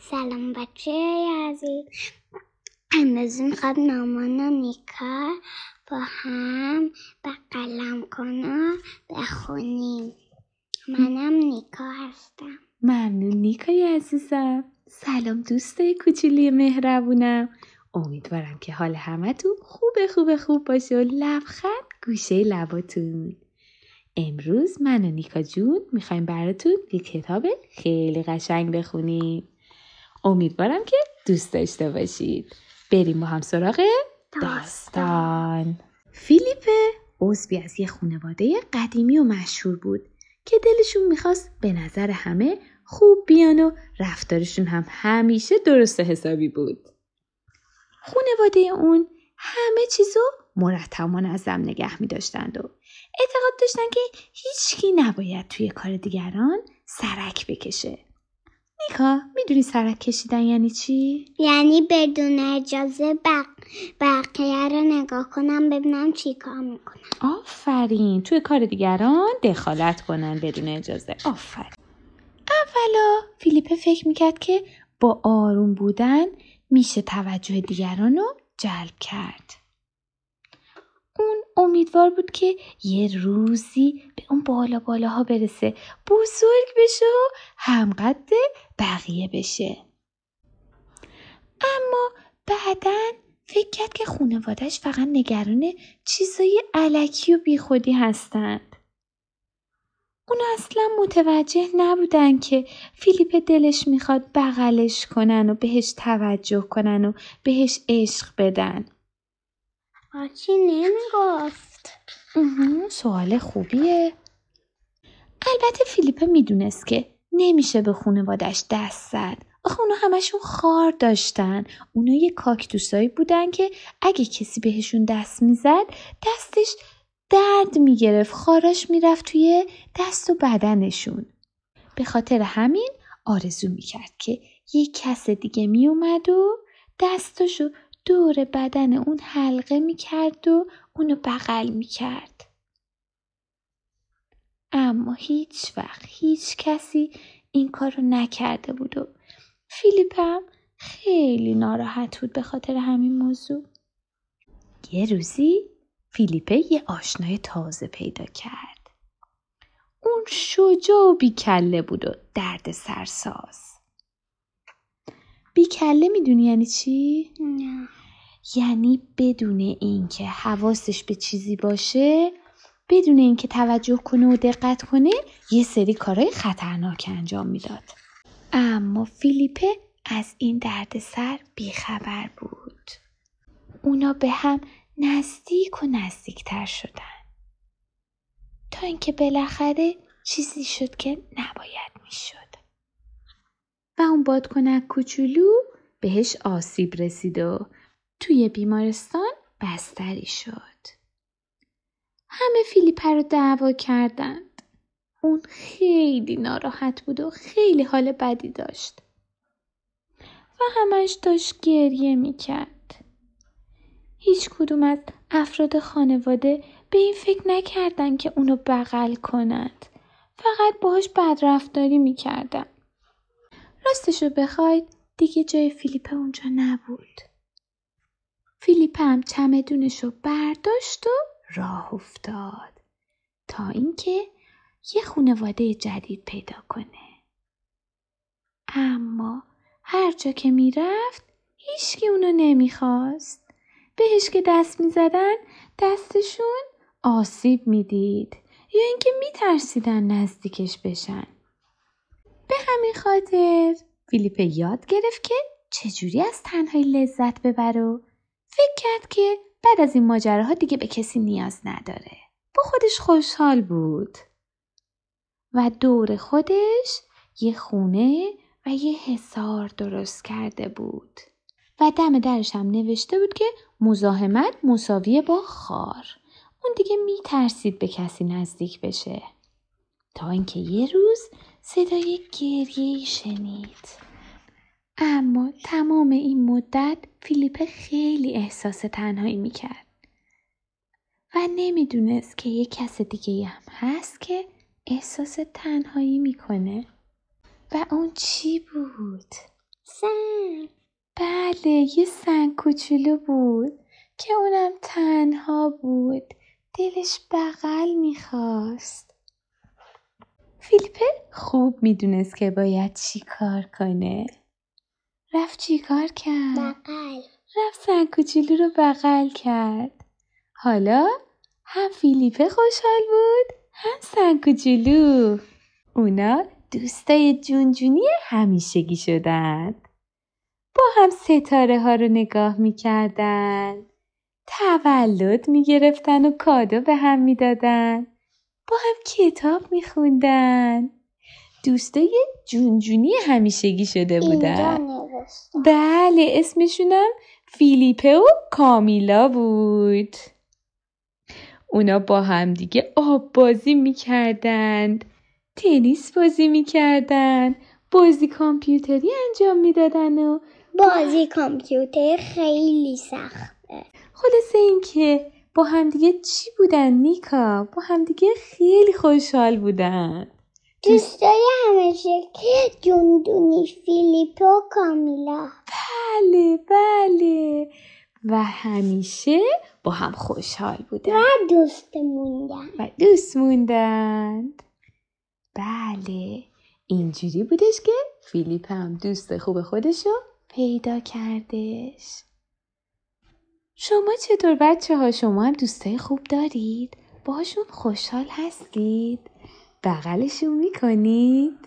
سلام بچه عزیز. امروز می‌خواد مامان و نیکا با هم به قلم کنه بخونیم. منم نیکا هستم. ممنون نیکای عزیزم. سلام دوستای کوچولی مهربونم. امیدوارم که حال همه تو خوب خوب خوب باشه و لبخند گوشه لباتون. امروز من و نیکا جون می‌خوایم براتون یه کتاب خیلی قشنگ بخونیم. امیدوارم که دوست داشته باشید بریم با هم سراغ داستان فیلیپه عضوی از یه خانواده قدیمی و مشهور بود که دلشون می‌خواست به نظر همه خوب بیان و رفتارشون هم همیشه درست و حسابی بود. خانواده اون همه چیزو مرتب منظم نگه می داشتند و اعتقاد داشتن که هیچکی نباید توی کار دیگران سرک بکشه. نیکا می‌دونی سرک کشیدن یعنی چی؟ یعنی بدون اجازه بق... بقیه رو نگاه کنم ببینم چی کار می‌کنم آفرین. توی کار دیگران دخالت کنن بدون اجازه. آفرین. اولا فیلیپه فکر می‌کرد که با آروم بودن میشه توجه دیگران رو جلب کرد. اون امیدوار بود که یه روزی اون بالا بالاها برسه. بزرگ بشه و همقد بقیه بشه. اما بعدا فکر کرد که خانوادش فقط نگران چیزای علکی و بیخودی هستند. اون اصلا متوجه نبودن که فیلیپ دلش می‌خواد بغلش کنن و بهش توجه کنن و بهش عشق بدن. آچی نمی‌گفت. سوال خوبیه. البته فیلیپه می‌دونست که نمیشه به خانوادش دست زد. آخه اونا همشون خار داشتن. اونا یه کاکتوسایی بودن که اگه کسی بهشون دست می‌زد دستش درد می‌گرفت. خاراش می‌رفت توی دست و بدنشون. به خاطر همین آرزو می‌کرد که یک کس دیگه میومد و دستاشو دور بدن اون حلقه می‌کرد و اونو بغل می‌کرد. اما هیچ وقت هیچ کسی این کار رو نکرده بود و فیلیپ هم خیلی ناراحت بود به خاطر همین موضوع. یه روزی فیلیپه یه آشنای تازه پیدا کرد. اون شجاع و بیکله بود و درد سرساز بیکله می‌دونی یعنی چی؟ نه. یعنی بدون اینکه حواسش به چیزی باشه بدون اینکه توجه کنه و دقت کنه یه سری کارهای خطرناک انجام می‌داد. اما فیلیپه از این درد سر بیخبر بود. اونا به هم نزدیک و نزدیکتر شدن. تا اینکه بالاخره چیزی شد که نباید می‌شد. و اون بادکنک کوچولو بهش آسیب رسید و توی بیمارستان بستری شد. همه فیلیپه رو دعوا کردند اون خیلی ناراحت بود و خیلی حال بدی داشت و همش داشت گریه می‌کرد هیچ کدوم از افراد خانواده به این فکر نکردن که اونو بغل کنند. فقط باهاش بدرفتاری می‌کردن. راستشو بخواید دیگه جای فیلیپ اونجا نبود. فیلیپ هم چمدونشو برداشت و راه افتاد تا اینکه یه خانواده جدید پیدا کنه. اما هر جا که می‌رفت هیچکی اونو نمی‌خواست. بهش که دست می زدن دستشون آسیب می‌دید یا اینکه میترسیدن نزدیکش بشن. به همین خاطر فیلیپ یاد گرفت که چجوری از تنهایی لذت ببره و فکر کرد که بعد از این ماجراها دیگه به کسی نیاز نداره. با خودش خوشحال بود. و دور خودش یه خونه و یه حصار درست کرده بود. و دم درش هم نوشته بود که مزاحمت مساویه با خار. اون دیگه میترسید به کسی نزدیک بشه. تا اینکه یه روز صدای گریه شنید. اما تمام این مدت فیلیپ خیلی احساس تنهایی می‌کرد. و نمی‌دونست که یه کس دیگه هم هست که احساس تنهایی می‌کنه. و اون چی بود؟ سنگ بله یه سنگ کوچولو بود که اونم تنها بود دلش بغل می‌خواست فیلیپه خوب می‌دونست که باید چی کار کنه رفت چی کار کرد؟ بغل. رفت سنگ کوچولو رو بغل کرد. حالا هم فیلیپه خوشحال بود هم سنگ کوچولو. اونا دوستای جونجونی همیشگی شدند با هم ستاره ها رو نگاه می‌کردن. تولد می‌گرفتن و کادو به هم می‌دادن. با هم کتاب میخوندن. دوستای جونجونی همیشگی شده بودن. بله اسمشونم فیلیپه و کامیلا بود. اونا با هم دیگه آب بازی می‌کردند تنیس بازی می‌کردند بازی کامپیوتری انجام می‌دادن و بازی کامپیوتر خیلی سخت خلاصه این که با همدیگه چی بودن نیکا؟ با همدیگه خیلی خوشحال بودن. دوستای همیشه که جوندونی فیلیپ و کامیلا؟ بله بله. و همیشه با هم خوشحال بودن. و دوست موندن. و دوست موندند بله. اینجوری بودش که فیلیپ هم دوست خوب خودشو پیدا کردش. شما چطور بچه ها شما هم دوستای خوب دارید؟ باشون خوشحال هستید؟ بغلشون می‌کنید؟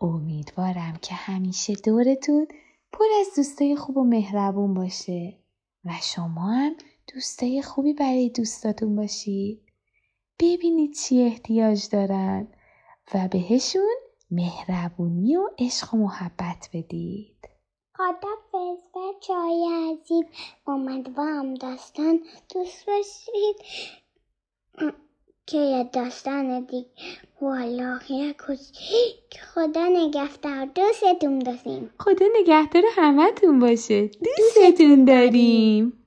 امیدوارم که همیشه دورتون پر از دوستای خوب و مهربون باشه و شما هم دوستای خوبی برای دوستاتون باشید. ببینید چی احتیاج دارن و بهشون مهربونی و عشق و محبت بدید. خدافز بچه های عزیز امیدوارم داستان دوست باشید. که یه داستان دیگه والا خدا نگهدار. دوستتون داشتیم خدا نگهدار همتون باشه. دوستتون داریم.